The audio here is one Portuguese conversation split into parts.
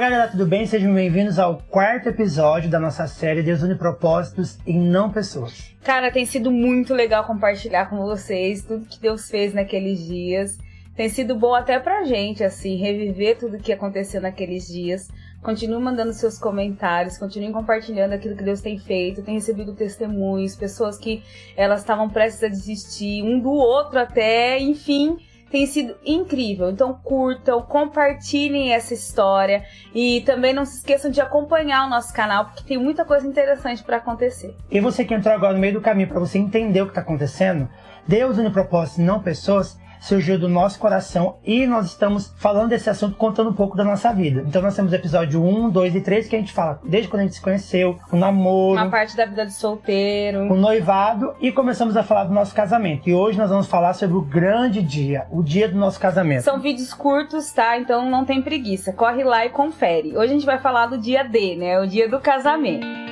Galera, tudo bem? Sejam bem-vindos ao quarto episódio da nossa série Deus une propósitos e não pessoas. Cara, tem sido muito legal compartilhar com vocês tudo que Deus fez naqueles dias. Tem sido bom até pra gente, assim, reviver tudo que aconteceu naqueles dias. Continue mandando seus comentários, continue compartilhando aquilo que Deus tem feito. Tem recebido testemunhos, pessoas que elas estavam prestes a desistir, um do outro até, enfim tem sido incrível. Então curtam, compartilhem essa história e também não se esqueçam de acompanhar o nosso canal porque tem muita coisa interessante para acontecer. E você que entrou agora no meio do caminho para você entender o que está acontecendo, Deus une propósitos, não pessoas surgiu do nosso coração e nós estamos falando desse assunto contando um pouco da nossa vida. Então nós temos episódio 1, 2 e 3 que a gente fala desde quando a gente se conheceu, o namoro, uma parte da vida de solteiro, o noivado e começamos a falar do nosso casamento. E hoje nós vamos falar sobre o grande dia, o dia do nosso casamento. São vídeos curtos, tá? Então não tem preguiça. Corre lá e confere. Hoje a gente vai falar do dia D, né? O dia do casamento.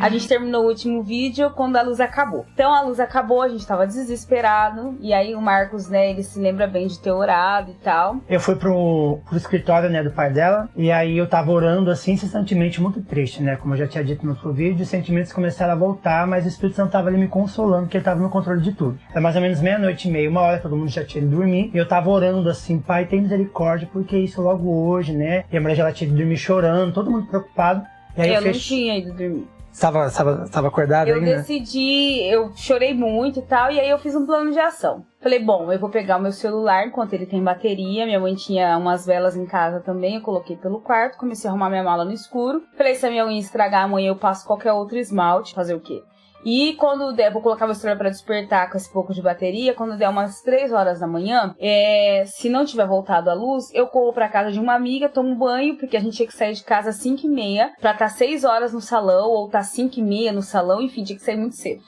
A gente terminou o último vídeo quando a luz acabou. Então a luz acabou, a gente tava desesperado. E aí o Marcos, né, ele se lembra bem de ter orado e tal. Eu fui pro, pro escritório, né, do pai dela. E aí eu tava orando assim, incessantemente, muito triste, né? Como eu já tinha dito no outro vídeo, os sentimentos começaram a voltar, mas o Espírito Santo tava ali me consolando, que ele tava no controle de tudo. Era mais ou menos meia-noite e meia, uma hora, todo mundo já tinha ido dormir. E eu tava orando assim, pai, tem misericórdia, porque isso logo hoje, né? E a mulher já tinha ido dormir chorando, todo mundo preocupado. E aí eu, eu não tinha ido dormir. Estava, estava, estava acordada eu ainda? Eu decidi, eu chorei muito e tal, e aí eu fiz um plano de ação. Falei, bom, eu vou pegar o meu celular enquanto ele tem bateria. Minha mãe tinha umas velas em casa também, eu coloquei pelo quarto, comecei a arrumar minha mala no escuro. Falei, se a minha unha estragar amanhã eu passo qualquer outro esmalte, fazer o quê? E quando der, vou colocar celular para despertar com esse pouco de bateria. Quando der umas 3 horas da manhã, é, se não tiver voltado a luz, eu corro pra casa de uma amiga, tomo banho, porque a gente tinha que sair de casa às 5 e meia, pra estar tá 6 horas no salão, ou tá 5 e meia no salão, enfim, tinha que sair muito cedo.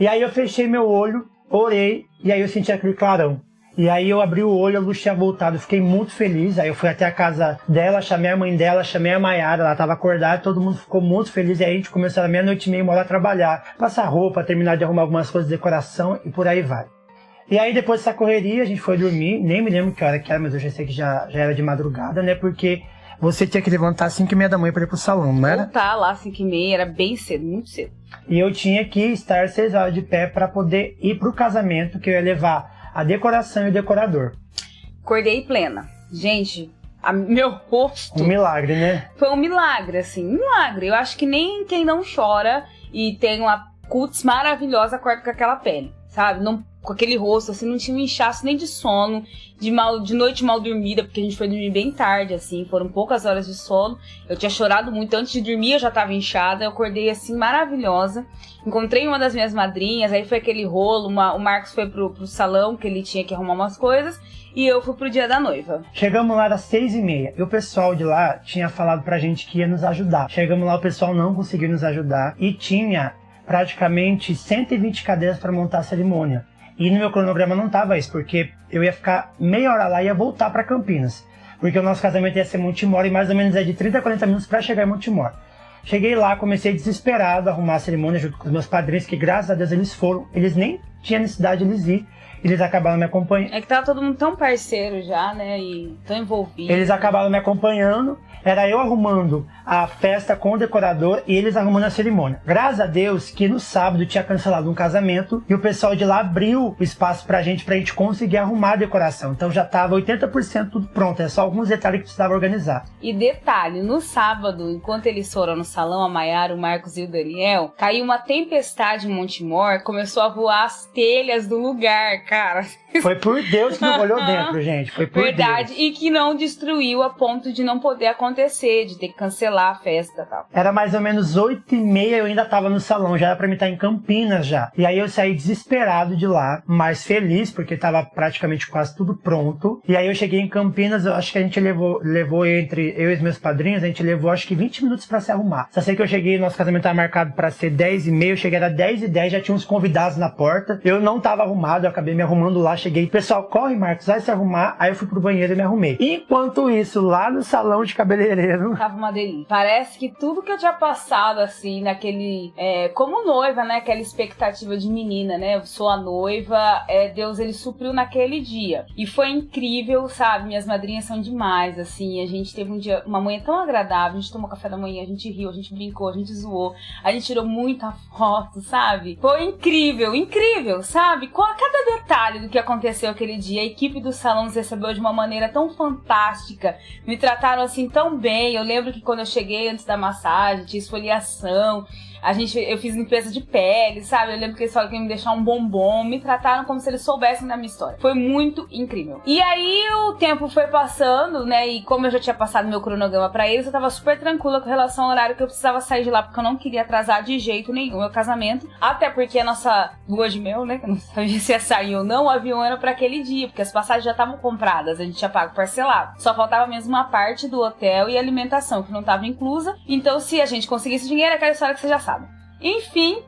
E aí eu fechei meu olho, orei, e aí eu senti aquele clarão. E aí eu abri o olho, a luz tinha voltado, eu fiquei muito feliz. Aí eu fui até a casa dela, chamei a mãe dela, chamei a Maiara, ela tava acordada, todo mundo ficou muito feliz. E aí a gente começou à meia-noite e meia, embora trabalhar, passar roupa, terminar de arrumar algumas coisas de decoração e por aí vai. E aí depois dessa correria a gente foi dormir, nem me lembro que hora que era, mas eu já sei que já, já era de madrugada, né? Porque você tinha que levantar às 5 e meia da manhã para ir pro salão, não era? Voltar lá às 5 e meia, era bem cedo, muito cedo. E eu tinha que estar 6 horas de pé para poder ir pro casamento, que eu ia levar a decoração e o decorador. Acordei plena. Gente, a, meu rosto. Um milagre, né? Foi um milagre, assim, um milagre. Eu acho que nem quem não chora e tem uma cutis maravilhosa acorda com aquela pele, sabe? Não com aquele rosto, assim, não tinha um inchaço nem de sono, de, mal, de noite mal dormida, porque a gente foi dormir bem tarde, assim, foram poucas horas de sono. Eu tinha chorado muito antes de dormir, eu já tava inchada, eu acordei, assim, maravilhosa. Encontrei uma das minhas madrinhas, aí foi aquele rolo, uma, o Marcos foi pro, pro salão, que ele tinha que arrumar umas coisas, e eu fui pro dia da noiva. Chegamos lá às seis e meia, e o pessoal de lá tinha falado pra gente que ia nos ajudar. Chegamos lá, o pessoal não conseguiu nos ajudar, e tinha praticamente 120 cadeiras para montar a cerimônia. E no meu cronograma não tava isso, porque eu ia ficar meia hora lá e ia voltar para Campinas. Porque o nosso casamento ia ser Montemor e mais ou menos é de 30 a 40 minutos para chegar em Montemor. Cheguei lá, comecei desesperado a arrumar a cerimônia junto com os meus padrinhos, que graças a Deus eles foram. Eles nem tinham necessidade de eles ir. Eles acabaram me acompanhando. É que tava todo mundo tão parceiro já, né? E tão envolvido. Eles acabaram me acompanhando. Era eu arrumando a festa com o decorador e eles arrumando a cerimônia. Graças a Deus que no sábado tinha cancelado um casamento e o pessoal de lá abriu o espaço pra gente, pra gente conseguir arrumar a decoração. Então já tava 80% tudo pronto, é só alguns detalhes que precisava organizar. E detalhe, no sábado, enquanto eles foram no salão, a Maiara, o Marcos e o Daniel, caiu uma tempestade em Montemor, começou a voar as telhas do lugar, cara. Foi por Deus que não olhou dentro, gente. Foi por Verdade, Deus. e que não destruiu a ponto de não poder acontecer, de ter que cancelar a festa e tal. Era mais ou menos oito e meia, eu ainda tava no salão, já era pra mim estar em Campinas já. E aí eu saí desesperado de lá, mas feliz, porque tava praticamente quase tudo pronto. E aí eu cheguei em Campinas, eu acho que a gente levou, levou entre eu e os meus padrinhos, a gente levou acho que 20 minutos para se arrumar. Só sei que eu cheguei, nosso casamento tava marcado para ser 10 e meia, eu cheguei era 10 e 10, já tinha uns convidados na porta. Eu não tava arrumado, eu acabei me arrumando lá, cheguei, pessoal, corre, Marcos, vai se arrumar. Aí eu fui pro banheiro e me arrumei. Enquanto isso, lá no salão de cabeleireiro. Tava uma delícia. Parece que tudo que eu tinha passado, assim, naquele. É, como noiva, né? Aquela expectativa de menina, né? Eu sou a noiva, é, Deus ele supriu naquele dia. E foi incrível, sabe? Minhas madrinhas são demais, assim. A gente teve um dia, uma manhã tão agradável. A gente tomou café da manhã, a gente riu, a gente brincou, a gente zoou, a gente tirou muita foto, sabe? Foi incrível, incrível, sabe? Com cada detalhe do que aconteceu aquele dia, a equipe do salão nos recebeu de uma maneira tão fantástica, me trataram assim tão bem. Eu lembro que quando eu cheguei antes da massagem, tinha esfoliação. A gente, eu fiz limpeza de pele, sabe? Eu lembro que eles falaram que iam me deixar um bombom, me trataram como se eles soubessem da minha história. Foi muito incrível. E aí o tempo foi passando, né? E como eu já tinha passado meu cronograma para eles, eu tava super tranquila com relação ao horário que eu precisava sair de lá, porque eu não queria atrasar de jeito nenhum meu casamento. Até porque a nossa lua de mel, né? Que eu não sabia se ia sair ou não, o avião era para aquele dia, porque as passagens já estavam compradas, a gente tinha pago parcelado. Só faltava mesmo uma parte do hotel e alimentação, que não estava inclusa. Então, se a gente conseguisse dinheiro, é aquela história que você já sabe. Enfim,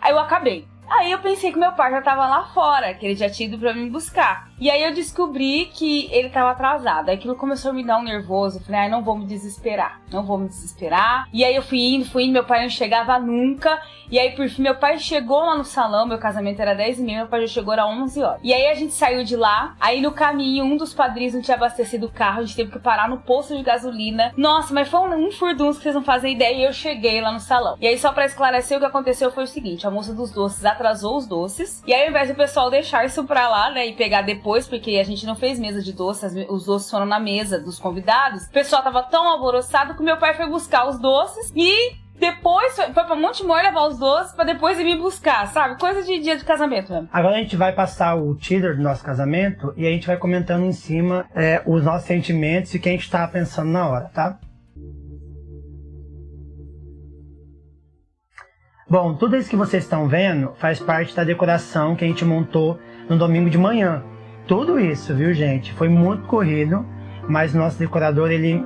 aí eu acabei. Aí eu pensei que meu pai já tava lá fora, que ele já tinha ido pra me buscar. E aí eu descobri que ele tava atrasado. Aí aquilo começou a me dar um nervoso. Eu falei, ai, não vou me desesperar. Não vou me desesperar. E aí eu fui indo, fui indo, meu pai não chegava nunca. E aí, por fim, meu pai chegou lá no salão, meu casamento era 10 e meia, meu pai já chegou, era 11 horas. E aí a gente saiu de lá, aí no caminho, um dos padrinhos não tinha abastecido o carro, a gente teve que parar no posto de gasolina. Nossa, mas foi um, um furdunço que vocês não fazem ideia, e eu cheguei lá no salão. E aí, só para esclarecer, o que aconteceu foi o seguinte, a moça dos doces atrasou os doces, e aí ao invés do pessoal deixar isso pra lá, né, e pegar depois, porque a gente não fez mesa de doces, os doces foram na mesa dos convidados, o pessoal tava tão alvoroçado que meu pai foi buscar os doces e depois foi pra Montemor levar os doces pra depois ir me buscar, sabe? Coisa de dia de casamento mesmo. Agora a gente vai passar o teaser do nosso casamento e a gente vai comentando em cima é, os nossos sentimentos e o que a gente tava pensando na hora, tá? Bom, tudo isso que vocês estão vendo faz parte da decoração que a gente montou no domingo de manhã. Tudo isso, viu, gente? Foi muito corrido, mas o nosso decorador, ele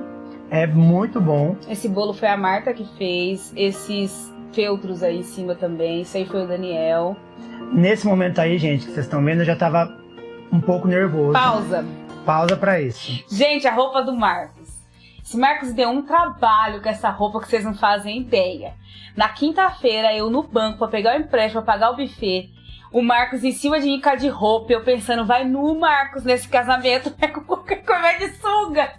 é muito bom. Esse bolo foi a Marta que fez, esses feltros aí em cima também, isso aí foi o Daniel. Nesse momento aí, gente, que vocês estão vendo, eu já tava um pouco nervoso. Pausa. Pausa para isso. Gente, a roupa do Marcos. Esse Marcos deu um trabalho com essa roupa que vocês não fazem ideia. Na quinta-feira, eu no banco para pegar o empréstimo, pra pagar o buffet. O Marcos em cima de mim de roupa, eu pensando, vai no Marcos nesse casamento, pega qualquer coisa de sunga.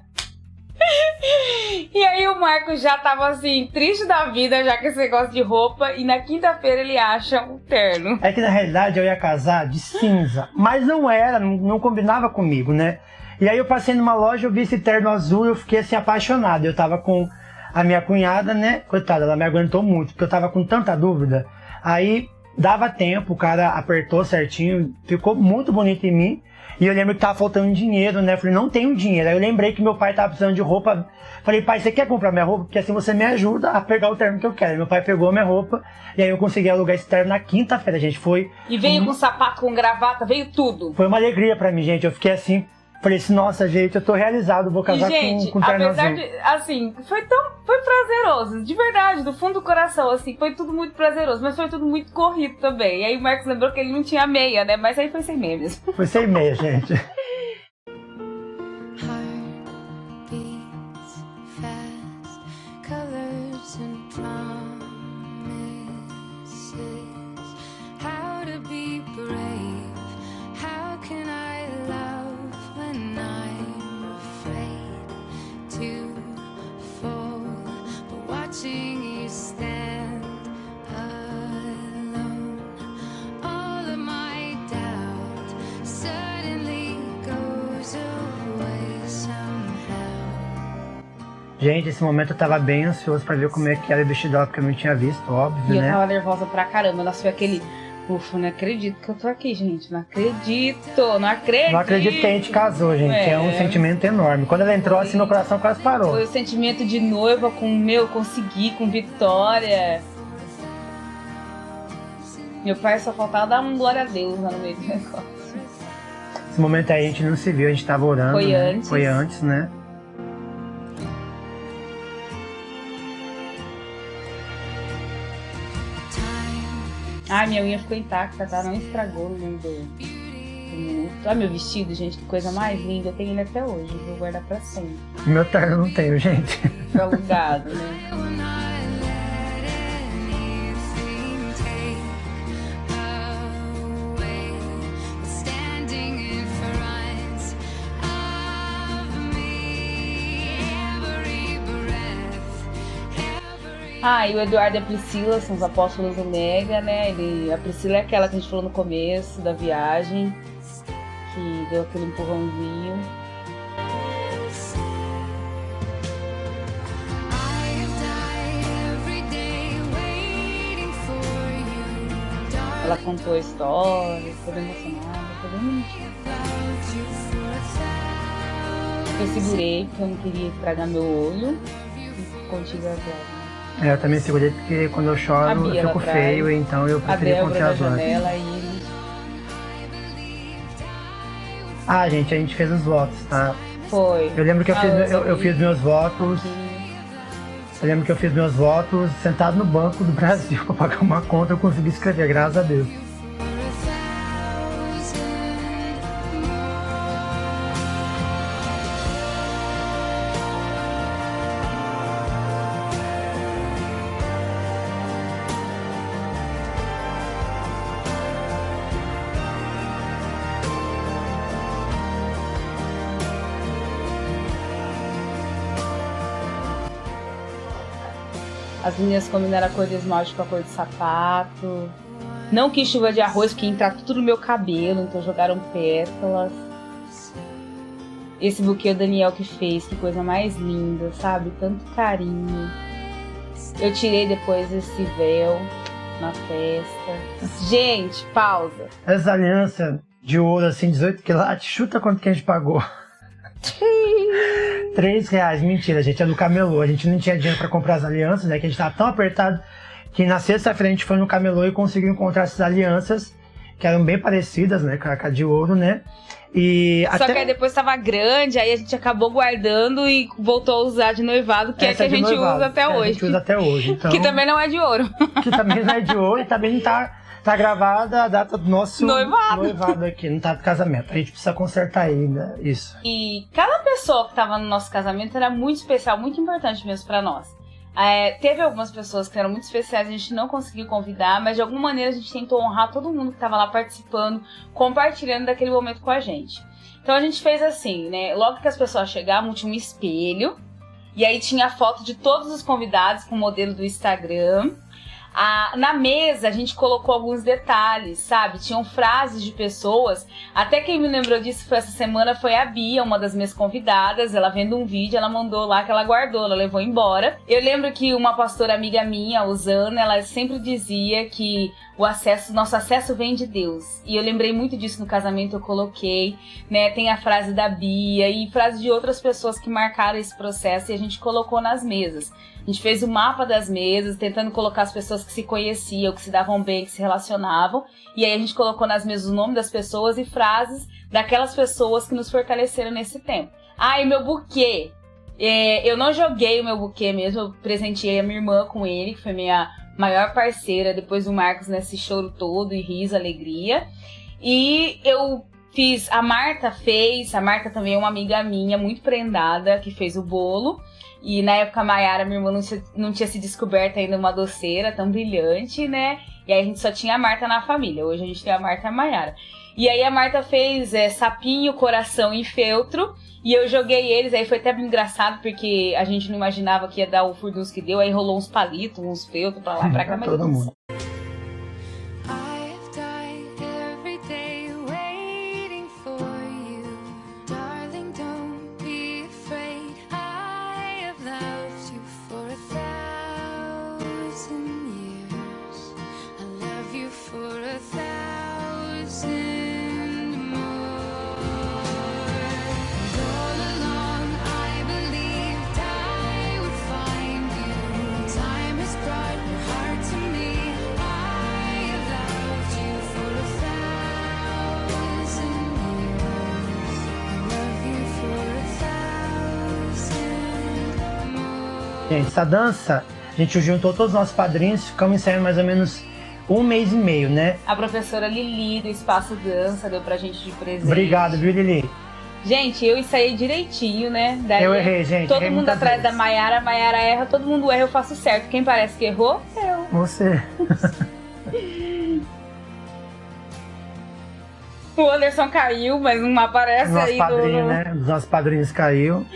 E aí o Marcos já tava assim, triste da vida, já que esse negócio de roupa, e na quinta-feira ele acha um terno. É que na realidade eu ia casar de cinza, mas não era, não combinava comigo, né? E aí eu passei numa loja, eu vi esse terno azul e eu fiquei assim apaixonado. Eu tava com a minha cunhada, né? Coitada, ela me aguentou muito, porque eu tava com tanta dúvida. Aí dava tempo, o cara apertou certinho, ficou muito bonito em mim. E eu lembro que tava faltando dinheiro, né? Eu falei, não tenho dinheiro. Aí eu lembrei que meu pai tava precisando de roupa. Falei, pai, você quer comprar minha roupa? Porque assim você me ajuda a pegar o terno que eu quero. Meu pai pegou a minha roupa e aí eu consegui alugar esse terno na quinta-feira, gente. Foi. E veio um... com sapato, com gravata, veio tudo. Foi uma alegria para mim, gente. Eu fiquei assim, Falei assim, nossa, gente, eu tô realizado, vou casar e, gente, com, com terno apesar azul. de, assim, foi tão, foi prazeroso, de verdade, do fundo do coração, assim, foi tudo muito prazeroso, mas foi tudo muito corrido também. E aí o Marcos lembrou que ele não tinha meia, né, mas aí foi sem meia mesmo. Foi sem meia, gente. Gente, esse momento eu tava bem ansioso pra ver como é que era o vestido dela, porque eu não tinha visto, óbvio, e né? eu tava nervosa pra caramba. Foi aquele. Ufa, não acredito que eu tô aqui, gente. Não acredito, não acredito. Não acredito que a gente casou, gente. É, é um sentimento enorme. Quando ela entrou, assim, meu coração quase parou. Foi o sentimento de noiva com meu, consegui, com vitória. Meu pai só faltava dar um glória a Deus lá no meio do negócio. Esse momento aí a gente não se viu, a gente tava orando. Foi né? antes. Foi antes, né? Ai, minha unha ficou intacta, tá? Não estragou, não muito. Ah, meu vestido, gente, que coisa mais linda. Eu tenho ele até hoje, vou guardar pra sempre. Meu terno não tenho, gente. Foi alugado, né? Ah, e o Eduardo e a Priscila são os apóstolos Omega, né? Ele, a Priscila é aquela que a gente falou no começo da viagem, que deu aquele empurrãozinho. Ela contou a história, bem emocionada, foi bem bonitinho. Eu segurei porque eu não queria estragar meu olho e contigo agora. É, eu também segurei porque quando eu choro eu fico feio, então eu preferi conter as horas. E... Ah, gente, a gente fez os votos, tá? Foi. Eu lembro que eu, ah, fiz, eu, eu fiz meus votos. Eu lembro que eu fiz meus votos sentado no banco do Brasil pra pagar uma conta, eu consegui escrever, graças a Deus. As meninas combinaram a cor de esmalte com a cor de sapato. Não quis chuva de arroz, porque entrar tudo no meu cabelo, então jogaram pétalas. Esse buquê o Daniel que fez, que coisa mais linda, sabe? Tanto carinho. Eu tirei depois esse véu na festa. Gente, pausa. Essa aliança de ouro, assim, 18 quilates, chuta quanto que a gente pagou. 3 reais, mentira, gente, é do camelô. A gente não tinha dinheiro para comprar as alianças, né? Que a gente tava tão apertado que na sexta-feira a gente foi no camelô e conseguiu encontrar essas alianças que eram bem parecidas, né? Com a de ouro, né? E Só até... que aí depois tava grande, aí a gente acabou guardando e voltou a usar de noivado, que Essa é que a gente noivado, usa até hoje. A gente usa até hoje. Então... que também não é de ouro. que também não é de ouro e também não tá tá gravada a data do nosso noivado, noivado aqui, não tá do casamento. A gente precisa consertar ainda isso. E cada pessoa que tava no nosso casamento era muito especial, muito importante mesmo para nós. É, teve algumas pessoas que eram muito especiais, a gente não conseguiu convidar, mas de alguma maneira a gente tentou honrar todo mundo que estava lá participando, compartilhando daquele momento com a gente. Então a gente fez assim, né? Logo que as pessoas chegavam, tinha um espelho, e aí tinha a foto de todos os convidados com o modelo do Instagram. A, na mesa a gente colocou alguns detalhes, sabe? Tinham frases de pessoas. Até quem me lembrou disso foi essa semana foi a Bia, uma das minhas convidadas. Ela vendo um vídeo, ela mandou lá que ela guardou, ela levou embora. Eu lembro que uma pastora amiga minha, a Usana, ela sempre dizia que o acesso, nosso acesso vem de Deus. E eu lembrei muito disso no casamento, eu coloquei, né? Tem a frase da Bia e frase de outras pessoas que marcaram esse processo e a gente colocou nas mesas. A gente fez o mapa das mesas, tentando colocar as pessoas que se conheciam, que se davam bem, que se relacionavam. E aí a gente colocou nas mesas o nome das pessoas e frases daquelas pessoas que nos fortaleceram nesse tempo. Ah, e meu buquê. É, eu não joguei o meu buquê mesmo, eu presenteei a minha irmã com ele, que foi minha maior parceira depois do Marcos nesse choro todo e riso, alegria. E eu fiz, a Marta fez, a Marta também é uma amiga minha, muito prendada, que fez o bolo. E na época a Mayara, minha irmã, não tinha, não tinha se descoberto ainda uma doceira tão brilhante, né? E aí a gente só tinha a Marta na família. Hoje a gente tem a Marta e a Mayara. E aí a Marta fez é, sapinho, coração e feltro. E eu joguei eles, aí foi até engraçado, porque a gente não imaginava que ia dar o furdunço que deu, aí rolou uns palitos, uns feltros pra lá, pra cá, mas Todo mundo. Essa dança, a gente juntou todos os nossos padrinhos, ficamos ensaiando mais ou menos um mês e meio, né? A professora Lili do Espaço Dança deu pra gente de presente. Obrigado, viu, Lili? Gente, eu ensaiei direitinho, né? Daí eu errei, gente. Todo errei mundo atrás vezes. da Maiara, a Maiara erra, todo mundo erra, eu faço certo. Quem parece que errou? Eu. Você. O Anderson caiu, mas não aparece Nosso aí. padrinho, no... né? Os nossos padrinhos caiu.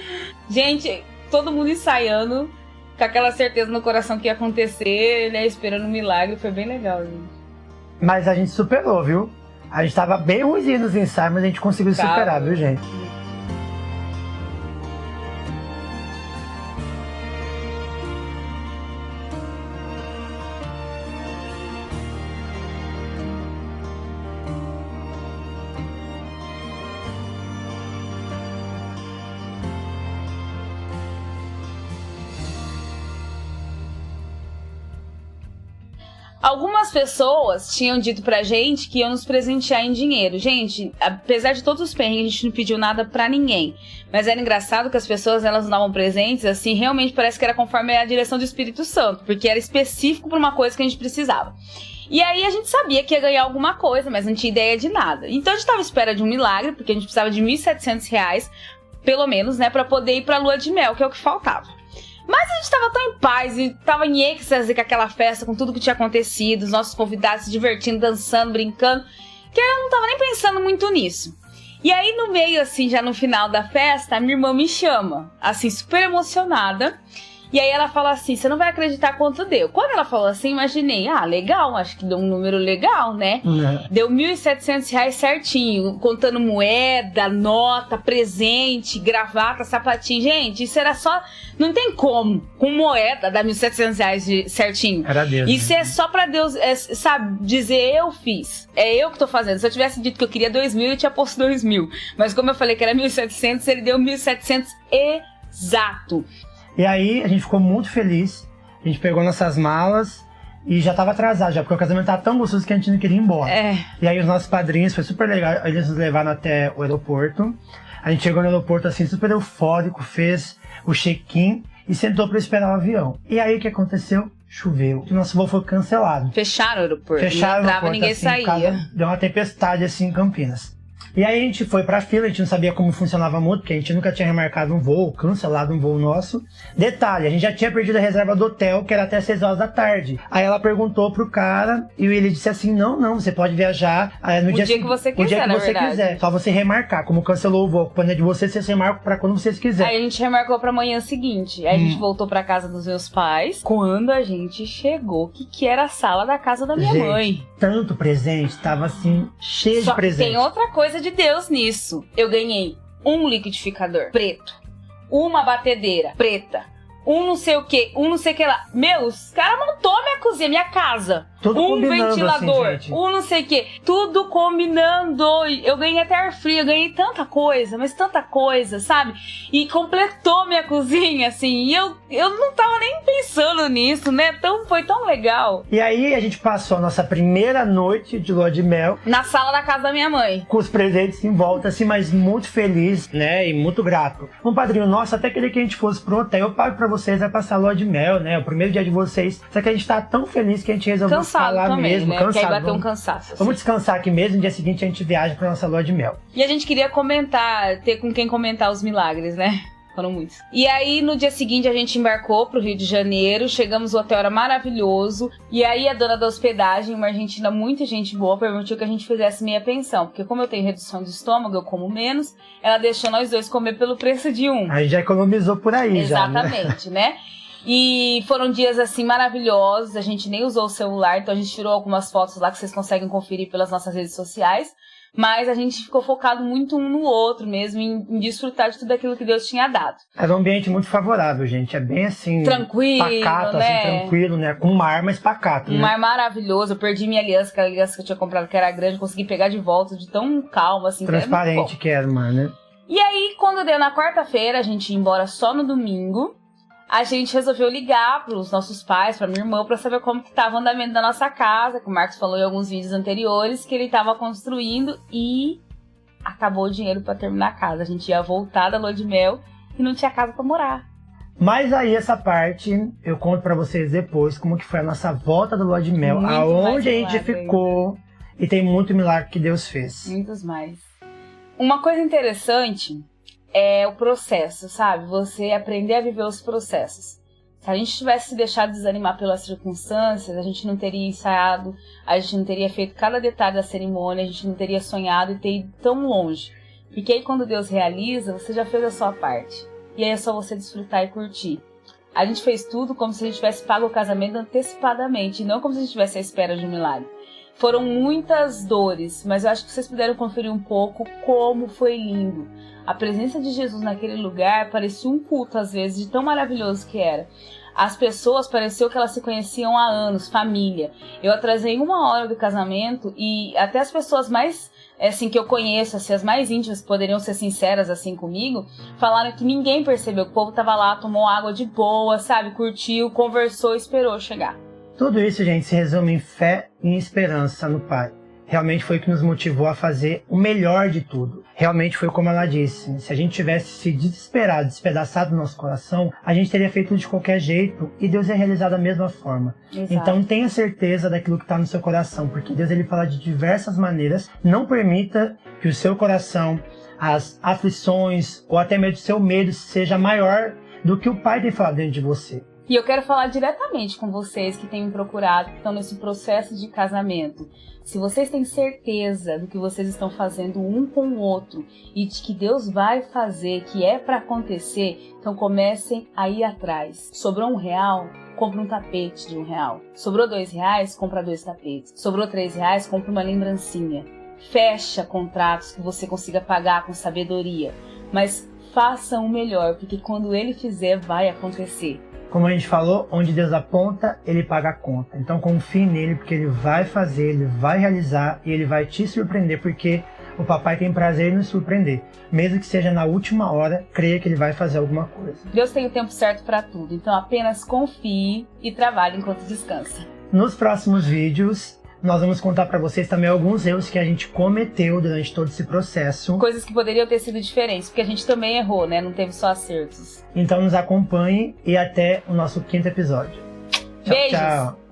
Gente, todo mundo ensaiando, com aquela certeza no coração que ia acontecer, né? Esperando um milagre. Foi bem legal, gente. Mas a gente superou, viu? A gente tava bem ruimzinho nos ensaios, mas a gente conseguiu superar, viu, gente? Algumas pessoas tinham dito pra gente que iam nos presentear em dinheiro. Gente, apesar de todos os perrengues, a gente não pediu nada pra ninguém. Mas era engraçado que as pessoas, elas nos davam presentes, assim, realmente parece que era conforme a direção do Espírito Santo. Porque era específico pra uma coisa que a gente precisava. E aí a gente sabia que ia ganhar alguma coisa, mas não tinha ideia de nada. Então a gente tava à espera de um milagre, porque a gente precisava de 1.700 reais, pelo menos, né, pra poder ir pra lua de mel, que é o que faltava. Mas a gente tava tão em paz e tava em êxtase com aquela festa, com tudo que tinha acontecido, os nossos convidados se divertindo, dançando, brincando, que eu não tava nem pensando muito nisso. E aí, no meio, assim, já no final da festa, a minha irmã me chama, assim, super emocionada. E aí ela fala assim: você não vai acreditar quanto deu. Quando ela falou assim, imaginei, ah, legal, acho que deu um número legal, né? Né? Deu 1.700 reais certinho, contando moeda, nota, presente, gravata, sapatinho. Gente, isso era só. Não tem como, com moeda, dar 1.700 reais de- certinho. Era Deus. Isso né? é só pra Deus, é, sabe, dizer eu fiz. É eu que tô fazendo. Se eu tivesse dito que eu queria 2 mil, eu tinha posto 2 mil. Mas como eu falei que era 1.700, ele deu 1.700 exato. E aí a gente ficou muito feliz. A gente pegou nossas malas e já tava atrasado já, porque o casamento tava tão gostoso que a gente não queria ir embora. É. E aí os nossos padrinhos, foi super legal, eles nos levaram até o aeroporto. A gente chegou no aeroporto assim, super eufórico, fez o check-in e sentou pra esperar o avião. E aí o que aconteceu? Choveu. O nosso voo foi cancelado. Fecharam o aeroporto. Fecharam não o entrava, aeroporto, ninguém assim, saía. Deu uma tempestade assim em Campinas. E aí a gente foi pra fila, a gente não sabia como funcionava muito, porque a gente nunca tinha remarcado um voo, cancelado um voo nosso. Detalhe, a gente já tinha perdido a reserva do hotel, que era até 6 horas da tarde. Aí ela perguntou pro cara, e ele disse assim, não, não, você pode viajar ah, no O dia, dia que você O dia quiser, que você verdade. quiser. Só você remarcar. Como cancelou o voo, quando é de você, você remarca pra quando vocês quiserem. Aí a gente remarcou pra manhã seguinte. Aí a Hum. gente voltou pra casa dos meus pais. Quando a gente chegou, o que, que era a sala da casa da minha Gente, mãe? Tanto presente, tava assim, cheio Só de presente. tem outra coisa de Deus nisso. Eu ganhei um liquidificador preto, uma batedeira preta, um não sei o que, um não sei o que lá. Meu, os caras montou minha cozinha, minha casa. Tudo um combinando, ventilador, assim, um não sei o que, tudo combinando. Eu ganhei até ar frio, eu ganhei tanta coisa, mas tanta coisa, sabe? E completou minha cozinha, assim. E eu, eu não tava nem pensando nisso, né? Tão, foi tão legal. E aí a gente passou a nossa primeira noite de lua de mel Na sala da casa da minha mãe. com os presentes em volta, assim, mas muito feliz, né? E muito grato. Um padrinho nosso até queria que a gente fosse pro hotel. Eu pago pra vocês, vai passar lua de mel, né? O primeiro dia de vocês. Só que a gente tá tão feliz que a gente resolveu Cansado lá também, mesmo. né? Cansado. bateu um Vamos, cansaço. assim. vamos descansar aqui mesmo. No dia seguinte a gente viaja pra nossa lua de mel. E a gente queria comentar, ter com quem comentar os milagres, né? Foram muitos. E aí, no dia seguinte, a gente embarcou pro Rio de Janeiro. Chegamos, o hotel era maravilhoso. E aí, a dona da hospedagem, uma argentina muito gente boa, permitiu que a gente fizesse meia pensão. Porque como eu tenho redução de estômago, eu como menos. Ela deixou nós dois comer pelo preço de um. A gente já economizou por aí, já. Né? Exatamente, né? E foram dias assim maravilhosos. A gente nem usou o celular, então a gente tirou algumas fotos lá que vocês conseguem conferir pelas nossas redes sociais. Mas a gente ficou focado muito um no outro mesmo, em, em desfrutar de tudo aquilo que Deus tinha dado. Era um ambiente muito favorável, gente. É bem assim. Tranquilo, Pacato, né? assim, tranquilo, né? Com mar, mas pacato. Um né? mar maravilhoso. Eu perdi minha aliança, aquela aliança que eu tinha comprado que era grande, consegui pegar de volta de tão calmo, assim. que era. Transparente que era, mano, né? E aí, quando deu na quarta-feira, a gente ia embora só no domingo. A gente resolveu ligar pros nossos pais, pra minha irmã, pra saber como que tava o andamento da nossa casa, que o Marcos falou em alguns vídeos anteriores, que ele tava construindo e acabou o dinheiro pra terminar a casa. A gente ia voltar da lua de mel e não tinha casa pra morar. Mas aí essa parte eu conto para vocês depois como que foi a nossa volta do lua de mel, muito aonde a gente ficou ainda. e tem muito milagre que Deus fez. Muitos mais. Uma coisa interessante é o processo, sabe? Você aprender a viver os processos. Se a gente tivesse se deixado desanimar pelas circunstâncias, a gente não teria ensaiado, a gente não teria feito cada detalhe da cerimônia, a gente não teria sonhado e ter ido tão longe. Porque aí quando Deus realiza, você já fez a sua parte. E aí é só você desfrutar e curtir. A gente fez tudo como se a gente tivesse pago o casamento antecipadamente, não como se a gente estivesse à espera de um milagre. Foram muitas dores, mas eu acho que vocês puderam conferir um pouco como foi lindo. A presença de Jesus naquele lugar parecia um culto às vezes, de tão maravilhoso que era. As pessoas pareceu que elas se conheciam há anos, família. Eu atrasei uma hora do casamento e até as pessoas mais assim que eu conheço, assim, as mais íntimas poderiam ser sinceras assim comigo, falaram que ninguém percebeu, que o povo tava lá, tomou água de boa, sabe, curtiu, conversou, esperou chegar. Tudo isso, gente, se resume em fé e esperança no Pai realmente foi o que nos motivou a fazer o melhor de tudo. Realmente foi como ela disse: se a gente tivesse se desesperado, despedaçado no nosso coração, a gente teria feito de qualquer jeito e Deus ia realizar da mesma forma. Exato. Então tenha certeza daquilo que está no seu coração, porque Deus ele fala de diversas maneiras. Não permita que o seu coração, as aflições ou até mesmo o seu medo seja maior do que o Pai tem falado dentro de você. E eu quero falar diretamente com vocês que têm me procurado, que estão nesse processo de casamento. Se vocês têm certeza do que vocês estão fazendo um com o outro e de que Deus vai fazer, que é para acontecer, então comecem a ir atrás. Sobrou um real? Compre um tapete de um real. Sobrou dois reais? Compra dois tapetes. Sobrou três reais? Compre uma lembrancinha. Fecha contratos que você consiga pagar com sabedoria. Mas faça o melhor, porque quando ele fizer, vai acontecer. Como a gente falou, onde Deus aponta, ele paga a conta. Então confie nele, porque ele vai fazer, ele vai realizar e ele vai te surpreender, porque o papai tem prazer em nos surpreender. Mesmo que seja na última hora, creia que ele vai fazer alguma coisa. Deus tem o tempo certo para tudo, então apenas confie e trabalhe enquanto descansa. Nos próximos vídeos, nós vamos contar para vocês também alguns erros que a gente cometeu durante todo esse processo. Coisas que poderiam ter sido diferentes, porque a gente também errou, né? Não teve só acertos. Então nos acompanhe e até o nosso quinto episódio. Tchau, Beijos. tchau.